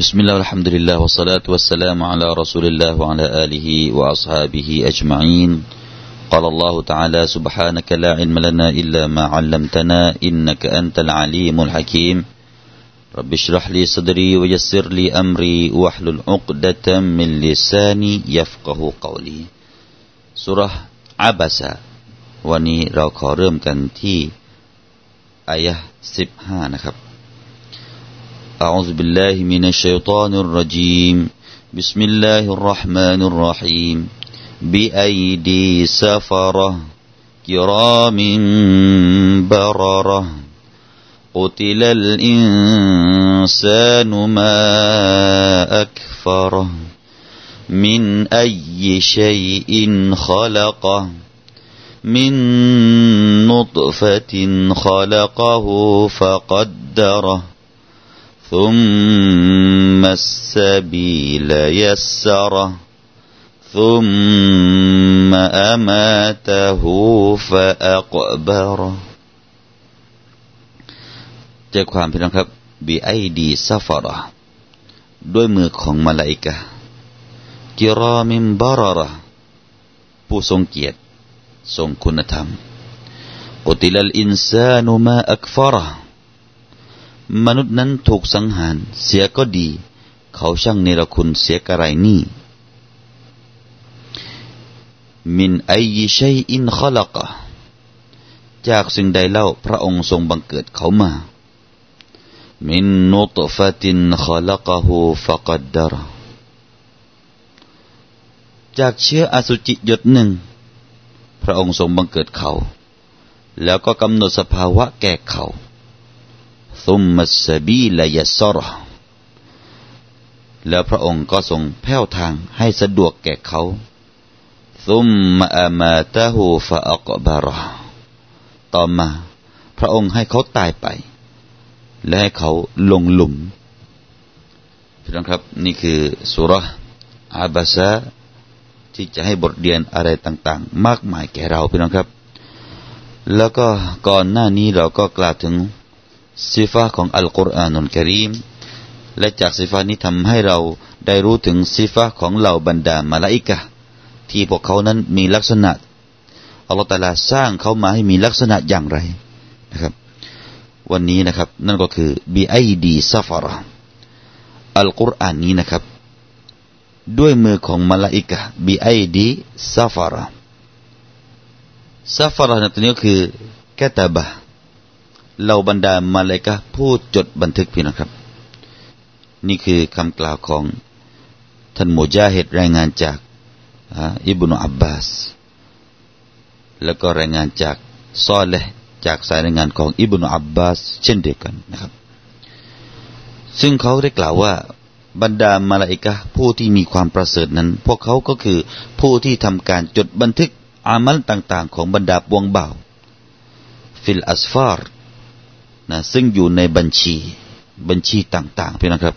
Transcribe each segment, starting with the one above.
بسم الله والحمد لله والصلاة والسلام على رسول الله وعلى آله وأصحابه أجمعين قال الله تعالى سبحانك لا علم لنا إلا ما علمتنا إنك أنت العليم الحكيم رب اشرح لي صدري ويسر لي أمري واحلل عقدة من لساني يفقه قولي سورة عبسة วันนี้เราขอเริ่มกันที่อายะสิบห้านะครับ أعوذ بالله من الشيطان الرجيم. بسم الله الرحمن الرحيم. بأيدي سفرة كرام بررة. قتل الإنسان ما أكفره. من أي شيء خلقه من نطفة خلقه فقدره. ثم السبيل يسره ثم أماته فأقبره เจอความพี่น้องครับบีไอดีซัฟระด้วยมือของมาลาอิกะกิรามิมบาระผู้ทรงเกียรติทรงคุณธรรมกุติลลอินซานุมาอักฟาระ มนุษย์นั้นถูกสังหารเสียก็ดี เขาช่างเนรคุณเสียกระไรนี่มินไอยิชัยอินขลักจากสิ่งใดเล่าพระองค์ทรงบังเกิดเขามา มินนุตฟะตินขลักหูฟะกัดดรจากเชื้ออสุจิหยดหนึ่ง พระองค์ทรงบังเกิดเขา แล้วก็กำหนดสภาวะแก่เขา ซุมมัสบีลยัสรแล้วพระองค์ก็ทรงแผ้วทางให้สะดวกแก่เขาซุมมาอามาตาหูฟะอักบารต่อมา พระองค์ให้เขาตายไป และให้เขาลงหลุมพี่น้องครับ นี่คือสุรอาบาซาที่จะให้บทเรียนอะไรต่างๆ มากมายแก่เราพี่น้องครับ แล้วก็ก่อนหน้านี้เราก็กล่าวถึง สิฟาของอัลกุรอานุลกิริมและจากสิฟานี้ทำให้เราได้รู้ถึงสิฟาของเหล่าบรรดามาลาอิกะที่พวกเขานั้นมีลักษณะอัลลอฮฺตาลาสร้างเขามาให้มีลักษณะอย่างไรนะครับ วันนี้นะครับนั่นก็คือ بأيدي سفرة อัลกุรอานนี้นะครับ ด้วยมือของมาลาอิกะบีไอดีซัฟาระซัฟาระในตัวนี้ก็คือแกตาบะ เราบรรดามาเลกะผู้จดบันทึกพี่นะครับ นี่คือคำกล่าวของท่านมูจาฮิดรายงานจากอิบนุอับบาส แล้วก็รายงานจากซอเลจากสายรายงานของอิบนุอับบาส เช่นเดียวกันนะครับ ซึ่งเขาได้กล่าวว่าบรรดามาลาอิกะผู้ที่มีความประเสริฐนั้น พวกเขาก็คือผู้ที่ทำการจดบันทึกأعمال ต่าง ๆ ของบรรดาปวงบ่าว في الأسفار นะซึ่งอยู่ในบัญชีบัญชีต่างๆพี่นะครับ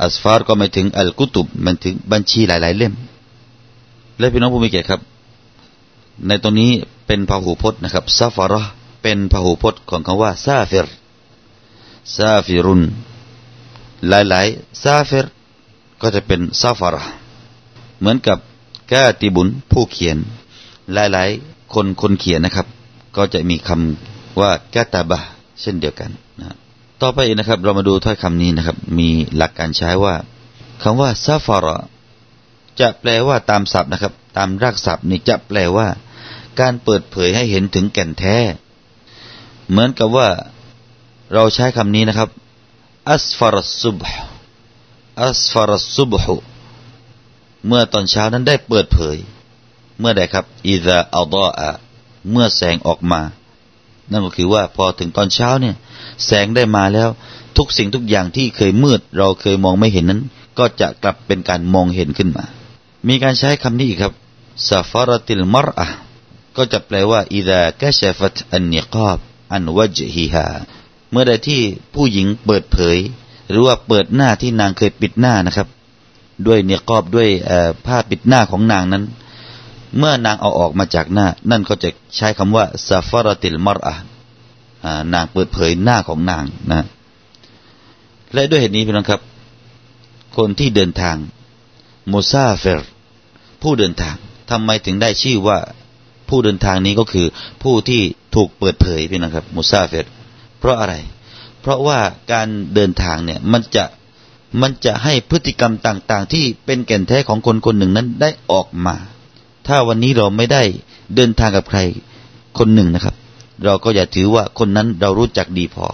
أسفار ก็หมายถึง الكتب มันถึงบัญชีหลาย ๆ เล่ม และพี่น้องผู้มีเกียรติครับ ในตรงนี้เป็นพหูพจน์นะครับ سفرة เป็นพหูพจน์ของคำว่า سافر سافر หลายๆ سافر ก็จะเป็น سفرة เหมือนกับ كاتب ผู้เขียน หลายๆ คนคนเขียนนะครับ ก็จะมีคำ ว่า كتبة เช่นเดียวกันนะต่อไปนะครับ เรามาดูถ้อยคำนี้นะครับ มีหลักการใช้ว่าคำว่าซาฟาระจะแปลว่าตามศัพท์นะครับ ตามรากศัพท์นี่จะแปลว่า การเปิดเผยให้เห็นถึงแก่นแท้ เหมือนกับว่าเราใช้คำนี้นะครับอัสฟารสซุบฮอัสฟารสซุบฮเมื่อตอนเช้านั้นได้เปิดเผย เมื่อใดครับอิซาอัลดอะเมื่อแสงออกมา นั่นก็คือว่าพอถึงตอนเช้าเนี่ย แสงได้มาแล้วทุกสิ่งทุกอย่างที่เคยมืด เราเคยมองไม่เห็นนั้น ก็จะกลับเป็นการมองเห็นขึ้นมา มีการใช้คำนี้อีกครับซาฟารติลมรอะก็จะแปลว่าอิดะกชฟัตอันนิกาบอันวจฮิฮาเมื่อใดที่ผู้หญิงเปิดเผย หรือว่าเปิดหน้าที่นางเคยปิดหน้านะครับ ด้วยเนียกอบด้วยผ้าปิดหน้าของนางนั้น เมื่อนางเอาออกมาจากหน้า นั่นก็จะใช้คำว่าซาฟารติลมารอะนางเปิดเผยหน้าของนางนะ และด้วยเหตุนี้พี่น้องครับ คนที่เดินทางมูซาเฟรผู้เดินทางทำไมถึงได้ชื่อว่าผู้เดินทางนี้ก็คือผู้ที่ถูกเปิดเผยพี่นะครับมูซาเฟรเพราะอะไร เพราะว่าการเดินทางเนี่ยมันจะมันจะให้พฤติกรรมต่าง ๆ ที่เป็นแก่นแท้ของคนคนหนึ่งนั้นได้ออกมา ถ้าวันนี้เราไม่ได้เดินทางกับใครคนหนึ่งนะครับ เราก็อย่าถือว่าคนนั้นเรารู้จักดีพอ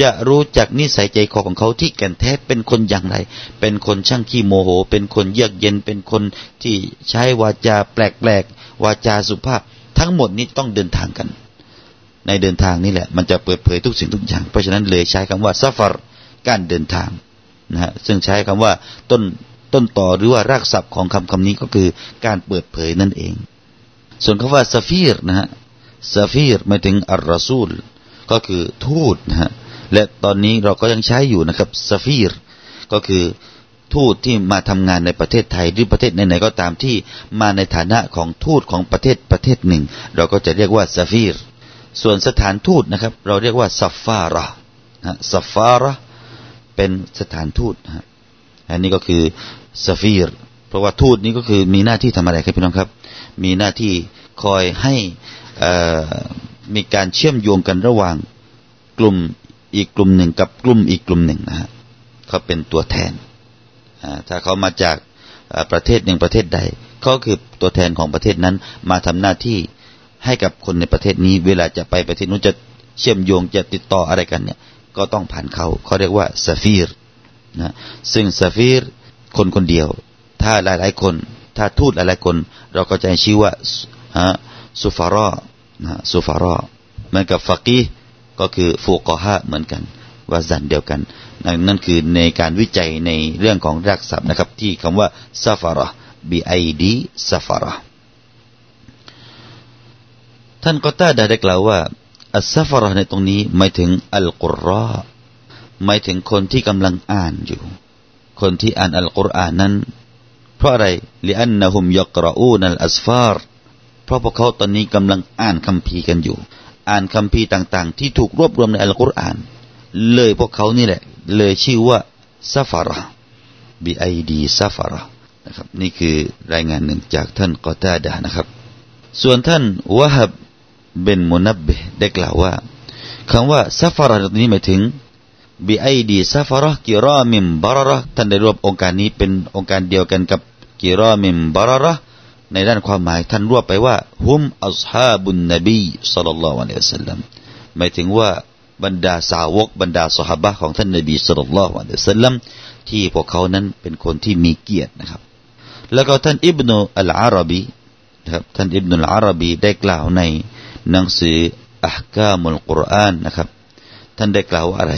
จะรู้จักนิสัยใจคอของเขาที่แก่นแท้เป็นคนอย่างไร เป็นคนช่างขี้โมโห เป็นคนเยือกเย็น เป็นคนที่ใช้วาจาแปลกๆ วาจาสุภาพ ทั้งหมดนี้ต้องเดินทางกัน ในเดินทางนี่แหละ มันจะเปิดเผยทุกสิ่งทุกอย่าง เพราะฉะนั้นเลยใช้คำว่าซัฟารการเดินทางนะฮะซึ่งใช้คำว่าต้น ต้นต่อหรือว่ารากศัพท์ของคำคำนี้ก็คือการเปิดเผยนั่นเอง ส่วนคำว่าซาฟีรนะฮะซาฟีรหมายถึงอัลรอซูล ก็คือทูตนะฮะและตอนนี้เราก็ยังใช้อยู่นะครับซาฟีรก็คือทูตที่มาทำงานในประเทศไทยหรือประเทศไหนๆก็ตามที่มาในฐานะของทูตของประเทศประเทศหนึ่ง เราก็จะเรียกว่าซาฟีร ส่วนสถานทูตนะครับ เราเรียกว่าซัฟฟาระนะซัฟฟาระเป็นสถานทูตนะ อันนี้ก็คือซาฟีร เพราะว่าทูตนี้ก็คือมีหน้าที่ทำอะไรครับพี่น้องครับ มีหน้าที่คอยให้มีการเชื่อมโยงกันระหว่างกลุ่มอีกกลุ่มหนึ่งกับกลุ่มอีกกลุ่มหนึ่งนะฮะเขาเป็นตัวแทน ถ้าเขามาจากประเทศหนึ่งประเทศใดเขาคือตัวแทนของประเทศนั้นมาทำหน้าที่ให้กับคนในประเทศนี้ เวลาจะไปประเทศนู้นจะเชื่อมโยงจะติดต่ออะไรกันเนี่ย ก็ต้องผ่านเขาเขาเรียกว่าซาฟีร นะซึ่งซาฟีรคนคนเดียว ถ้าหลายๆคน ถ้าทูตหลายๆคน เราก็จะชื่อว่าฮะสุฟารอนะสุฟารอเหมือนกับฟักีก็คือฟูกอฮะเหมือนกันว่าสันเดียวกันนั่นคือในการวิจัยในเรื่องของรากศัพท์นะครับ ที่คำว่าซาฟาระบีไอดีซาฟาระท่านก็ต้าได้กล่าวว่าอัสซาฟาระในตรงนี้หมายถึงอัลกุรรอ หมายถึงคนที่กำลังอ่านอยู่ คนที่อ่านอัลกุรอานนั้น เพราะอะไร لأنهم يقرؤون الأسفار เพราะพวกเขาตอนนี้กำลังอ่านคัมภีร์กันอยู่ อ่านคัมภีร์ต่างๆ ที่ถูกรวบรวมในอัลกุรอาน เลยพวกเขานี่แหละ เลยชื่อว่า سفرة بأيدي سفرة นะครับนี่คือรายงานหนึ่งจากท่านกอตาดานะครับ ส่วนท่านวะฮับบินมุนับบิฮ์ได้กล่าวว่าคำว่าซาฟาระนี้หมายถึง บีไอดีซาฟาระกิรามิมบาระท่านได้รวบองค์การนี้เป็นองค์การเดียวกันกับกิรามิมบาระในด้านความหมายท่านรวบไปว่า هم أصحاب النبي صلى الله عليه وسلمหมายถึงว่าบรรดาสาวกบรรดาสหบะของท่านนบีสัลลัลลอฮุอะลัยฮิวสัลลัมที่พวกเขานั้นเป็นคนที่มีเกียรตินะครับ แล้วก็ท่านอิบนุอัลอาราบีนะครับท่านอิบนุอัลอาราบีได้กล่าวในหนังสืออัลกามุลกุรอานนะครับ ท่านได้กล่าวว่าอะไร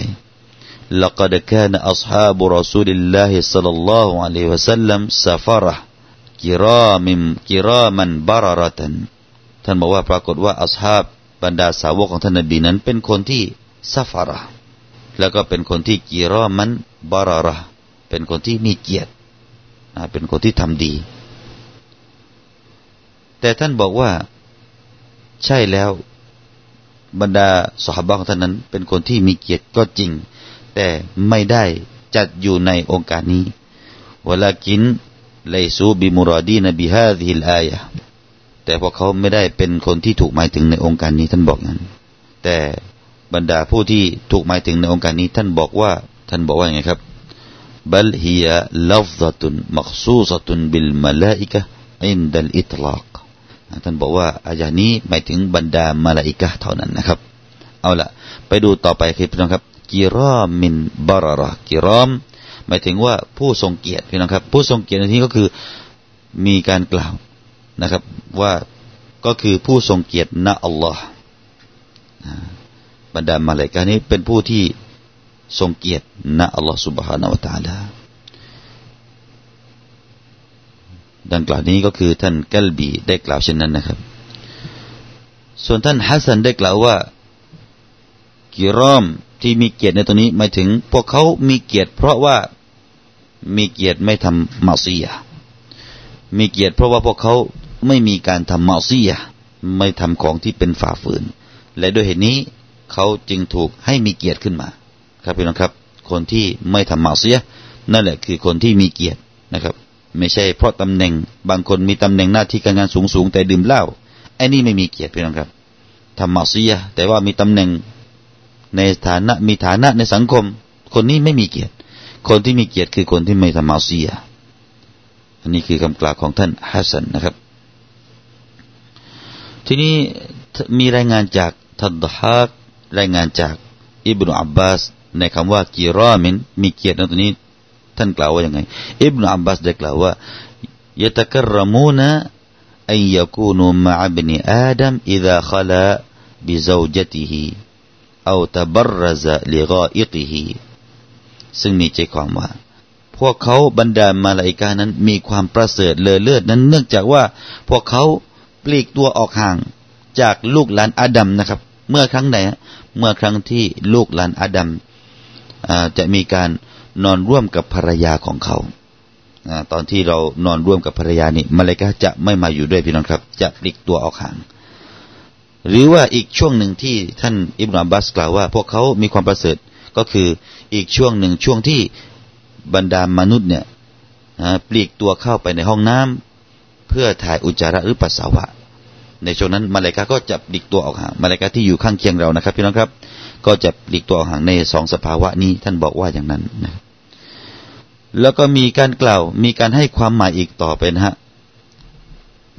لقد كان أصحاب رسول الله صلى الله عليه وسلم سفرة กิรอมิมกิรอมันบารารตันท่านบอกว่าปรากฏว่าอัสฮาบบรรดาสาวกของท่านนบีนั้น เป็นคนที่ซัฟาระแล้วก็เป็นคนที่กิรอมันบาราระเป็นคนที่มีเกียรติเป็นคนที่ทำดี แต่ท่านบอกว่าใช่แล้วบรรดาสหบาของท่านนั้น เป็นคนที่มีเกียรติก็จริง แต่ไม่ได้จัดอยู่ในองค์การนี้วลากินليسوا بمرادين بهذه الآية แต่พวกเขาไม่ได้เป็นคนที่ถูกหมายถึงในโองการนี้ท่านบอกนั้น แต่บรรดาผู้ที่ถูกหมายถึงในโองการนี้ ท่านบอกว่า ท่านบอกว่าไงครับ بل هي لفظة مخصوصة بالملائكة عند الإطلاق ท่านบอกว่า آية นี้หมายถึงบรรดามาลาอิกะเท่านั้นนะครับ เอาละไปดูต่อไปครับพี่น้องครับ กิรอมินบาระระกิรอมหมายถึงว่าผู้ทรงเกียรติพี่น้องครับ ผู้ทรงเกียรติในที่ก็คือมีการกล่าวนะครับ ว่าก็คือผู้ทรงเกียรติณอัลลอฮ์บรรดามาเลกานี้เป็นผู้ที่ทรงเกียรติณอัลลอฮ์ سبحانه และ تعالى ดังกล่าวนี้ก็คือท่านกัลบีได้กล่าวเช่นนั้นนะครับ ส่วนท่านฮัสซันได้กล่าวว่ากิรอม ที่มีเกียรติในตรงนี้หมายถึง พวกเขามีเกียรติ เพราะว่ามีเกียรติไม่ทำมาซียมีเกียรติเพราะว่าพวกเขาไม่มีการทำมาซียไม่ทำของที่เป็นฝ่าฝืน และด้วยเหตุนี้เขาจึงถูกให้มีเกียรติขึ้นมา ครับพี่น้องครับ คนที่ไม่ทำมาเสียนั่นแหละคือคนที่มีเกียรตินะครับ ไม่ใช่เพราะตำแหน่ง บางคนมีตำแหน่งหน้าที่การงานสูงสูงแต่ดื่มเหล้าไอ้นี่ไม่มีเกียรติพี่น้องครับทำมาเสียแต่ว่ามีตำแหน่ง ในฐานะมีฐานะในสังคม คนนี้ไม่มีเกียรติ คนที่มีเกียรติคือคนที่ไม่ทำมาเสียอันนี้คือคำกล่าวของท่านฮัสซันนะครับ ทีนี้มีรายงานจากทัดฮักรายงานจากอิบนุอับบาสในคำว่ากีรอมินมีเกียรติในตัวนี้ท่านกล่าวว่าอย่างไงอิบนุอับบาสได้กล่าวว่ายะตะกรมูนะอันยกูนูมะอับนีอาดัมอิดะขลาบิซาวจติฮิ เอาตบรซะลิกาอิกิฮิซึ่งมีใจความว่า พวกเขาบรรดามาลาอิกานั้นมีความประเสริฐเลอเลิศนั้น เนื่องจากว่าพวกเขาปลีกตัวออกห่างจากลูกหลานอาดัมนะครับ เมื่อครั้งไหนเมื่อครั้งที่ลูกหลานอาดัมจะมีการนอนร่วมกับภรรยาของเขาตอนที่เรานอนร่วมกับภรรยานี่มาเลกาจะไม่มาอยู่ด้วยพี่น้องครับ จะปลีกตัวออกห่าง หรือว่าอีกช่วงหนึ่งที่ท่านอิบนาบัสกล่าวว่า พวกเขามีความประเสริฐก็คืออีกช่วงหนึ่งช่วงที่บรรดามนุษย์เนี่ยปลีกตัวเข้าไปในห้องน้ำเพื่อถ่ายอุจจาระหรือปัสสาวะ ในช่วงนั้นมาเลกาก็จะปลีกตัวออกห่างมาเลกาที่อยู่ข้างเคียงเรานะครับพี่น้องครับ ก็จะปลีกตัวออกห่างในสองสภาวะนี้ท่านบอกว่าอย่างนั้นนะแล้วก็มีการกล่าวมีการให้ความหมายอีกต่อไปนะฮะ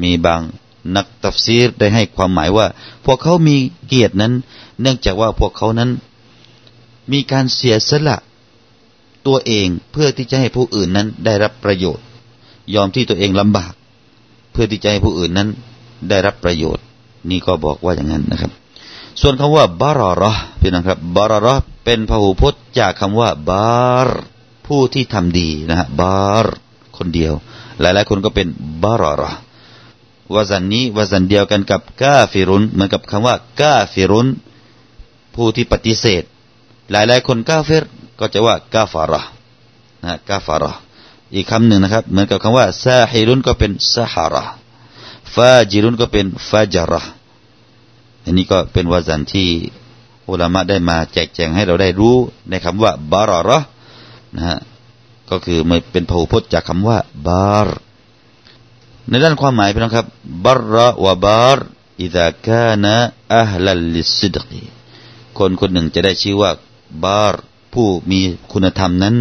มีบาง นักตัฟซีรได้ให้ความหมายว่า พวกเขามีเกียรตินั้น เนื่องจากว่าพวกเขานั้น มีการเสียสละตัวเองเพื่อที่จะให้ผู้อื่นนั้นได้รับประโยชน์ ยอมที่ตัวเองลำบาก เพื่อที่จะให้ผู้อื่นนั้น ได้รับประโยชน์ นี่ก็บอกว่าอย่างนั้นนะครับ ส่วนคำว่าบารอรอพี่นะครับบารอรอเป็นพหูพจน์จากคำว่าบารผู้ที่ทำดีนะฮะบารคนเดียว หลายๆคนก็เป็นบารอรอ วาซันนี้วาซันเดียวกันกับกาฟิรุนเหมือนกับคำว่ากาฟิรุนผู้ที่ปฏิเสธ หลายๆคนกาเฟรก็จะว่ากาฟาระนะกาฟาระอีกคำหนึ่งนะครับ เหมือนกับคำว่าซาฮิรุนก็เป็นซาฮาระฟาจิรุนก็เป็นฟาจาระอันนี้ก็เป็นวาซันที่อุลามะได้มาแจกแจงให้เราได้รู้ในคำว่าบาระระนะฮะก็คือมันเป็นพหูพจน์จากคำว่าบาร์ ในด้านความหมายพี่น้องครับบาระวะบาร์อิดะกานะอัลลัลลิสิดกีคนคนหนึ่งจะได้ชื่อว่าบาร์ผู้มีคุณธรรมนั้น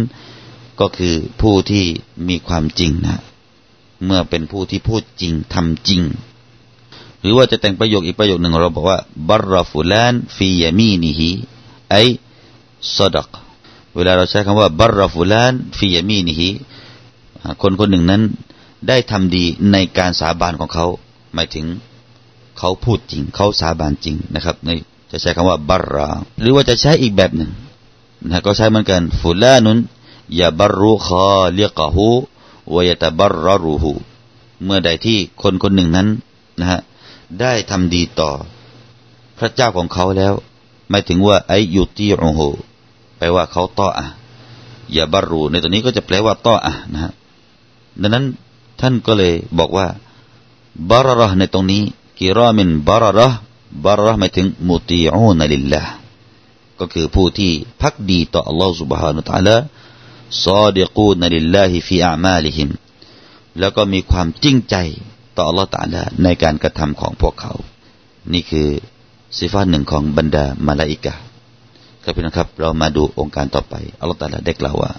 ก็คือผู้ที่มีความจริงนะ เมื่อเป็นผู้ที่พูดจริงทำจริง หรือว่าจะแต่งประโยคอีกประโยคหนึ่งเราบอกว่าบารฟุลานฟียามีนิฮิไอสดักเวลาเราใช้คำว่าบารฟุลานฟียามีนิฮิคนคนหนึ่งนั้น ได้ทำดีในการสาบานของเขา หมายถึงเขาพูดจริง เขาสาบานจริงนะครับในจะใช้คำว่าบารราหรือว่าจะใช้อีกแบบหนึ่งนะก็ใช้เหมือนกันฟุลานุนยาบรุคอเลียกะหูวยตาบรรรูหูเมื่อใดที่คนคนหนึ่งนั้นนะฮะได้ทำดีต่อ พระเจ้าของเขาแล้วไม่ถึงว่าไอยุติโอโหแปลว่าเขาต่ออะยาบรรูในตัวนี้ก็จะแปลว่าต่ออะนะฮะดังนั้น ท่านก็เลยบอกว่าบารรในตรงนี้กิรามินบารรบารรหมายถึงมุติอูนลิลลาห์ก็คือผู้ที่พักดีต่อ Allah سبحانه และ تعالى ซอดีกูนลิลลาฮิฟีอามาลิฮิมแล้วก็มีความจริงใจต่อ Allah تعالى ในการกระทำของพวกเขา นี่คือสิฟ้าหนึ่งของบรรดามาลาอิกะครับพี่นะครับ เรามาดูองค์การต่อไป Allah تعالى ได้กล่าวว่า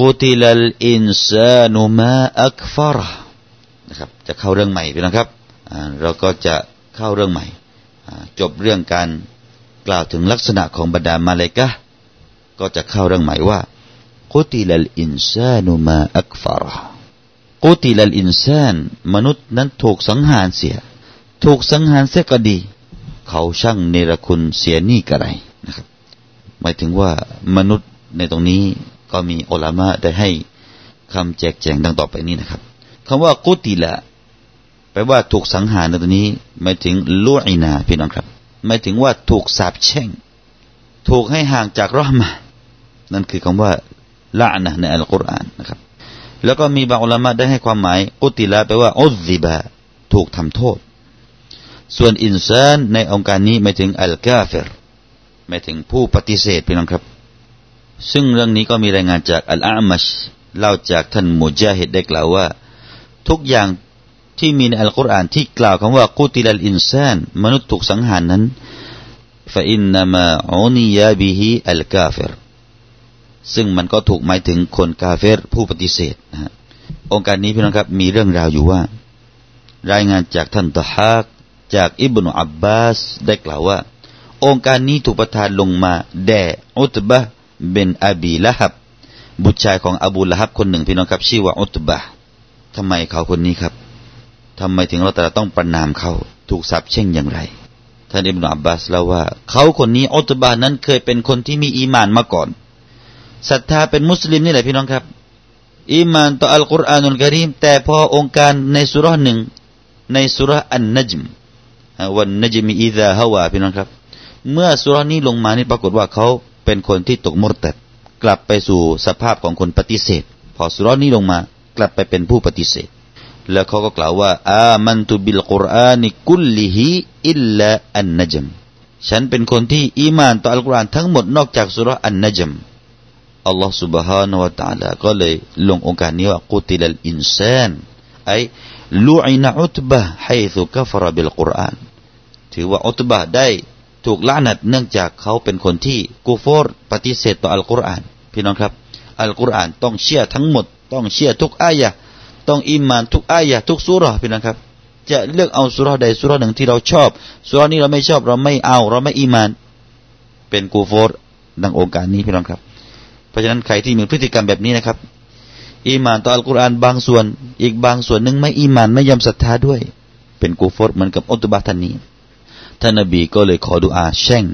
กุติลลอินซานุมาอักฟารนะครับ จะเข้าเรื่องใหม่พี่นะครับเราก็จะเข้าเรื่องใหม่ จบเรื่องการกล่าวถึงลักษณะของบรรดามาเลกะก็จะเข้าเรื่องใหม่ว่ากุติลลอินซานุมาอักฟาระกุติลลอินซานมนุษย์นั้นถูกสังหารเสีย ถูกสังหารเสียก็ดี เขาช่างเนรคุณเสียนี่กระไรนะครับหมายถึงว่ามนุษย์ในตรงนี้ ก็มีอัลามะได้ให้คำแจกแจงดังต่อไปนี้นะครับคำว่ากุติละแปลว่าถูกสังหารในตรงนี้หมายถึงลุอินาพี่น้องครับหมายถึงว่าถูกสาปแช่ง ถูกให้ห่างจากรอมะนั่นคือคำว่าละนะในอัลกุรอานนะครับ แล้วก็มีบางอุลามะได้ให้ความหมายอุติลาแปลว่าอุซิบะถูกทำโทษ ส่วนอินซานในองค์การนี้หมายถึงอัลกาเฟรหมายถึงผู้ปฏิเสธพี่น้องครับ ซึ่งเรื่องนี้ก็มีรายงานจากอัลอามัชเล่าจากท่านมุจาฮิดได้กล่าวว่า ทุกอย่างที่มีในอัลกุรอานที่กล่าวคำว่ากุติลลอินซานมนุษย์ถูกสังหารนั้นฟาอินนามาอุนิยาบิฮิอัลกาเฟรซึ่งมันก็ถูกหมายถึงคนกาเฟรผู้ปฏิเสธนะฮะองค์การนี้พี่น้องครับมีเรื่องราวอยู่ว่า รายงานจากท่านตะฮักจากอิบนุอับบาสได้กล่าวว่า องค์การนี้ถูกประทานลงมาแด่อุตบะ เบนอบีละฮับ บุตรชายของอบูละฮับคนหนึ่งพี่น้องครับ ชื่อว่าอุตบะทำไมเขาคนนี้ครับทำไมถึงเราแต่ต้องประนามเขาถูกสับเช่งอย่างไรท่านอิบนุอับบาสเล่าว่า เขาคนนี้อุตบะนั้นเคยเป็นคนที่มีอีมานมาก่อนศรัทธาเป็นมุสลิมนี่แหละพี่น้องครับอีมานต่ออัลกุรอานุลกริมแต่พอองค์การในสุรหนึ่งในสุรอันนจมวันนจมีอิดะฮาวาพี่น้องครับ เมื่อสุรนี้ลงมานี่ปรากฏว่าเขา เป็นคนที่ตกมุรตัดกลับไปสู่สภาพของคนปฏิเสธ พอสุรนี้ลงมากลับไปเป็นผู้ปฏิเสธ แล้วเขาก็กล่าวว่าอามันตุบิลกุรอานิกุลลิฮิอิลลาอันนัจมฉันเป็นคนที่อีมานต่ออัลกุรอานทั้งหมดนอกจากสุรอันนัจมอัลลอฮ์ سبحانه และ تعالى ก็เลยลงองค์การนี้ว่ากุติลัลอินซานไอลูอินอุตบะให้สุกฟรบิลกุรอานถือว่าอุตบะได้ ถูก لعنة เนื่องจากเขาเป็นคนที่ كفر ปฏิเสธต่ออัลกุรอาน พี่น้องครับอัลกุรอานต้องเชื่อทั้งหมด ต้องเชื่อทุก آية ต้อง إيمان ทุก آية ทุก سورة พี่น้องครับ จะเลือกเอาสุรใดสุรหนึ่งที่เราชอบสุรนี้เราไม่ชอบเราไม่เอา เราไม่อิมาน เป็นกูฟอร์ดังองค์การนี้พี่น้องครับ เพราะฉะนั้นใครที่มีพฤติกรรมแบบนี้นะครับอีมานต่ออัลกุรอานบางส่วน อีกบางส่วนหนึ่งไม่อีมานไม่ยอมศรัทธาด้วย เป็นกูฟอร์เหมือนกับอุตบะท่านนี้ ท่านนบีก็เลยขอดุอาแช่ง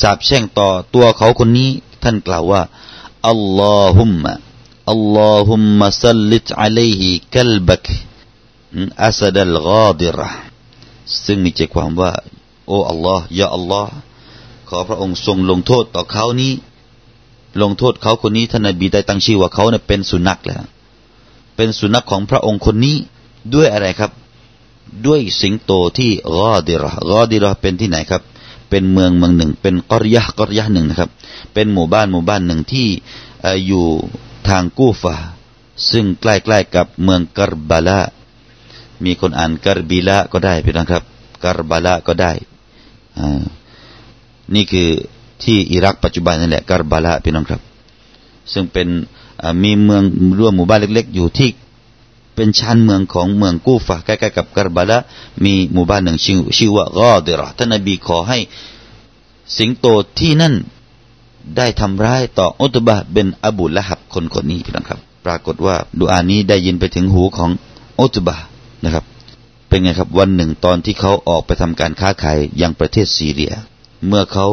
สาบแช่งต่อตัวเขาคนนี้ ท่านกล่าวว่าอัลลอฮุมะอัลลอฮุมะสัลลิตอะลัยฮิกัลบักอัสดัลกาดิระซึ่งมีใจความว่า โอ้อัลลอฮ์ยาอัลลอฮ์ขอพระองค์ทรงลงโทษต่อเขานี้ ลงโทษเขาคนนี้ท่านนบีได้ตั้งชื่อว่าเขาเนี่ยเป็นสุนัขแล้ว เป็นสุนัขของพระองค์คนนี้ด้วยอะไรครับ ด้วยสิงโตที่กอดิรอกอดิรอเป็นที่ไหนครับ เป็นเมืองเมืองหนึ่ง เป็นกอริยะกอริยะหนึ่งนะครับ เป็นหมู่บ้านหมู่บ้านหนึ่งที่อยู่ทางกูฟาซึ่งใกล้ๆกับเมืองกรบาลามีคนอ่านกรบีละก็ได้พี่น้องครับกรบาลาก็ได้นี่คือที่อิรักปัจจุบันนั่นแหละกรบาลาพี่น้องครับ ซึ่งเป็นมีเมืองร่วมหมู่บ้านเล็ก ๆ อยู่ที่ เป็นชานเมืองของเมืองกูฟะใกล้ๆกับกรบาลามีหมู่บ้านหนึ่งชื่อชื่อว่ากอเดรอท่านนบีขอให้ สิงโตที่นั่นได้ทำร้ายต่ออุตบะเป็นอบูละหับคนคนนี้พี่น้องครับ ปรากฏว่าดูอานี้ได้ยินไปถึงหูของอุตบะนะครับ เป็นไงครับวันหนึ่งตอนที่เขาออกไปทำการค้าขายยังประเทศซีเรีย เมื่อเขา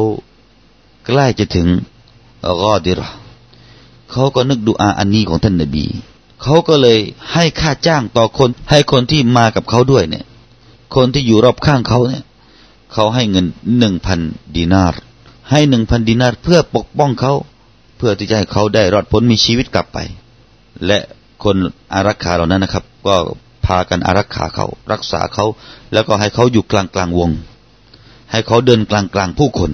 ใกล้จะถึงรอดิรอเขาก็นึกดูอาอันนี้ของท่านนบี เขาก็เลยให้ค่าจ้างต่อคน ให้คนที่มากับเขาด้วยเนี่ย คนที่อยู่รอบข้างเขาเนี่ย เขาให้เงินหนึ่งพันดีนาร์ให้หนึ่งพันดีนาร์เพื่อปกป้องเขาเพื่อที่จะให้เขาได้รอดพ้นมีชีวิตกลับไป และคนอารักขาเหล่านั้นนะครับ ก็พากันอารักขาเขารักษาเขา แล้วก็ให้เขาอยู่กลางกลางวง ให้เขาเดินกลางกลางผู้คน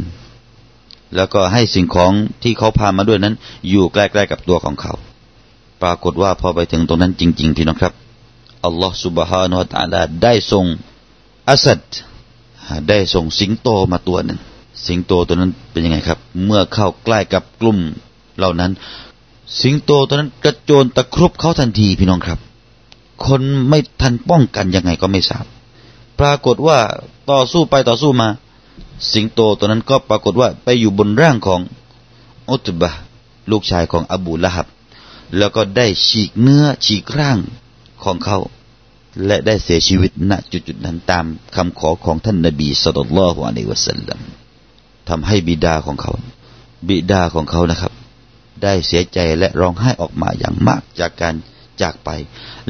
แล้วก็ให้สิ่งของที่เขาพามาด้วยนั้น อยู่ใกล้ๆกับตัวของเขา ปรากฏว่าพอไปถึงตรงนั้นจริงๆพี่น้องครับอัลลอฮฺสุบฮานาอัลลอฮได้ทรงอัสัดได้ส่งสิงโตมาตัวหนึ่งสิงโตตัวนั้นเป็นยังไงครับ เมื่อเข้าใกล้กับกลุ่มเหล่านั้น สิงโตตัวนั้นกระโจนตะครุบเขาทันทีพี่น้องครับ คนไม่ทันป้องกันยังไงก็ไม่ทราบ ปรากฏว่าต่อสู้ไปต่อสู้มา สิงโตตัวนั้นก็ปรากฏว่าไปอยู่บนร่างของอุตบะลูกชายของอบูละฮับ แล้วก็ได้ฉีกเนื้อฉีกร่างของเขา และได้เสียชีวิตณจุดจุดนั้นตามคำขอของท่านนบีสุลต่านละฮ์อะลัยวะสัลลัมทำให้บิดาของเขา บิดาของเขานะครับ ได้เสียใจและร้องไห้ออกมาอย่างมากจากการจากไป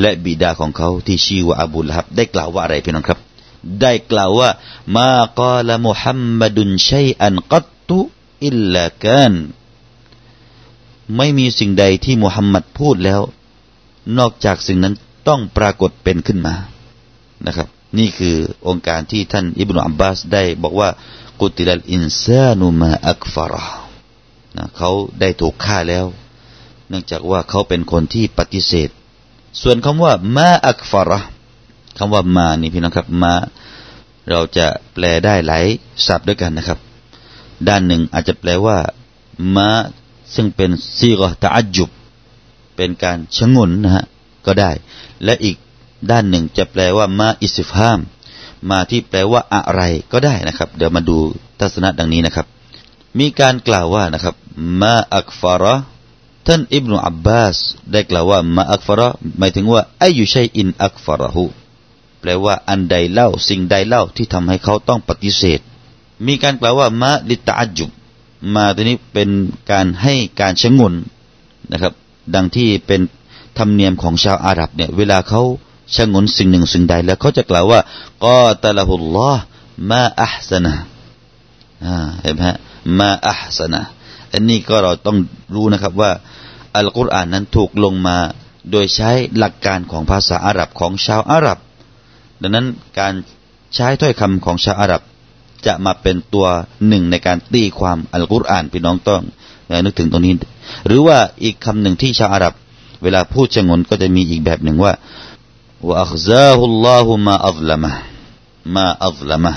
และบิดาของเขาที่ชื่อว่าอบูลฮับ ได้กล่าวว่าอะไรพี่น้องครับ ได้กล่าวว่ามากาลมุฮัมมัดุนชัยอันกัตตุอิลลากัน ไม่มีสิ่งใดที่มุฮัมมัดพูดแล้ว นอกจากสิ่งนั้นต้องปรากฏเป็นขึ้นมานะครับ นี่คือองค์การที่ท่านอิบนุอับบาสได้บอกว่ากุติลอินซานุมาอักฟาระนะเขาได้ถูกฆ่าแล้ว เนื่องจากว่าเขาเป็นคนที่ปฏิเสธ ส่วนคำว่ามาอักฟาระคำว่ามานี่พี่น้องครับมา เราจะแปลได้หลายศัพท์ด้วยกันนะครับ ด้านหนึ่งอาจจะแปลว่ามา ซึ่งเป็นซีกตะอัจุบ เป็นการชงนนะฮะก็ได้ และอีกด้านหนึ่งจะแปลว่ามาอิสิฟฮาม มาที่แปลว่าอะไรก็ได้นะครับ เดี๋ยวมาดูทัศนะดังนี้นะครับ มีการกล่าวว่านะครับมาอักฟาระท่านอิบนุอับบาสได้กล่าวว่ามาอักฟาระหมายถึงว่าอายุชัยอินอักฟาระหูแปลว่าอันใดเล่าสิ่งใดเล่าที่ทำให้เขาต้องปฏิเสธ มีการกล่าวว่ามาลิตาจุบ มาตัวนี้เป็นการให้การชงนนะครับ ดังที่เป็นธรรมเนียมของชาวอาหรับเนี่ย เวลาเขาชงนสิ่งหนึ่งสิ่งใด แล้วเขาจะกล่าวว่ากอตะละฮุลลอฮ์มาอัพสนะเห็นไหมฮะมาอัพสนะอันนี้ก็เราต้องรู้นะครับว่าอัลกุรอานนั้นถูกลงมาโดยใช้หลักการของภาษาอาหรับของชาวอาหรับ ดังนั้นการใช้ถ้อยคำของชาวอาหรับ จะมาเป็นตัวหนึ่งในการตีความอัลกุรอานพี่น้องต้องนึกถึงตรงนี้ หรือว่าอีกคำหนึ่งที่ชาวอาหรับ เวลาพูดชงนก็จะมีอีกแบบหนึ่งว่าว่าอัคซาฮุลลอฮุมาอัลลมะมาอัลลมะ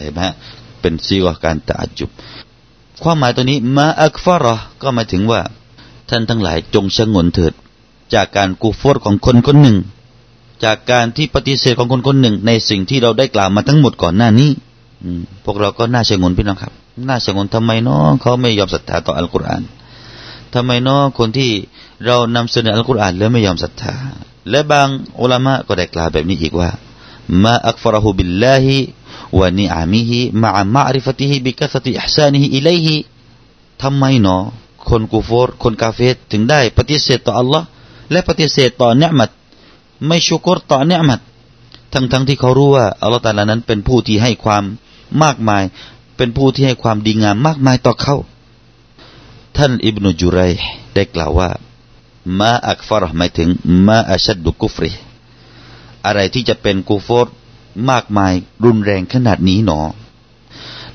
เห็นไหมเป็นซีกการตะจุบความหมายตัวนี้มาอักฟาระก็หมายถึงว่า ท่านทั้งหลายจงชงนเถิด จากการกูฟอร์ของคนคนหนึ่ง จากการที่ปฏิเสธของคนคนหนึ่ง ในสิ่งที่เราได้กล่าวมาทั้งหมดก่อนหน้านี้ พวกเราก็น่าชงนพี่น้องครับ น่าชงนทำไมเน้องเขาไม่ยอมศรัทธาต่ออัลกุรอานทำไมเน้องคนที่เรานำเสนออัลกุรอานแล้วไม่ยอมศรัทธา และบางอุลามะก็ได้กล่าวแบบนี้อีกว่าما أكفره بالله ونعمه مع معرفته بكثرة إحسانه إليه ทำไมเนาะคน كفر คน كافر ถึงได้ปฏิเสธต่ออัลลอฮ์และปฏิเสธต่อ نعمة ไม่ شكر ต่อ نعمة ทั้งทั้งที่เขารู้ว่าอัลลอฮ์ تعالى นั้นเป็นผู้ที่ให้ความ มากมาย เป็นผู้ที่ให้ความดีงามมากมายต่อเขาท่านอิบนุจุไรได้กล่าวว่า ما أكفره หมายถึงما أشد كفره อะไรที่จะเป็น كفر มากมายรุนแรงขนาดนี้หนอ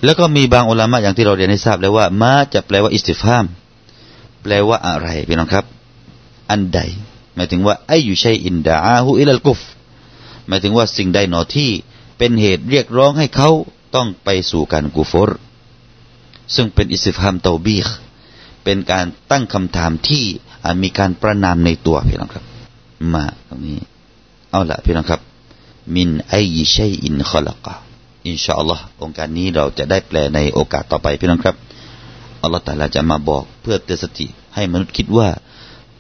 แล้วก็มีบาง علماء อย่างที่เราเรียนให้ทราบแล้วว่า ما จะแปลว่า استفهام แปลว่าอะไรพี่น้องครับ อันใด หมายถึงว่า أي شيء دعاه إلى الكفر หมายถึงว่าสิ่งใดหนอที่เป็นเหตุเรียกร้องให้เขา ต้องไปสู่การ كفر ซึ่งเป็น استفهام توبيخเป็นการตั้งคำถามที่มีการประณามในตัวพี่น้องครับ มาตรงนี้ เอาละพี่น้องครับ مِنْ أَيِّ شَيْءٍ خَلَقَهُ إن شاء الله โองการนี้เราจะได้แปลในโอกาสต่อไปพี่น้องครับالله تعالىจะมาบอกเพื่อเตือนสติ ให้มนุษย์คิดว่า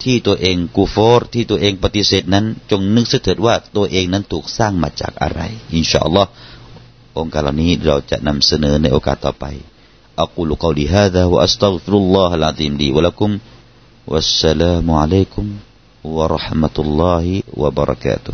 ที่ตัวเองกูฟอร์ที่ตัวเองปฏิเสธนั้น จงนึกเสียเถิดว่าตัวเองนั้นถูกสร้างมาจากอะไร อินชาอัลลอฮ์ องค์การนี้เราจะนําเสนอในโอกาสต่อไป أقول قولي هذا وأستغفر الله العظيم لي ولكم والسلام عليكم ورحمة الله وبركاته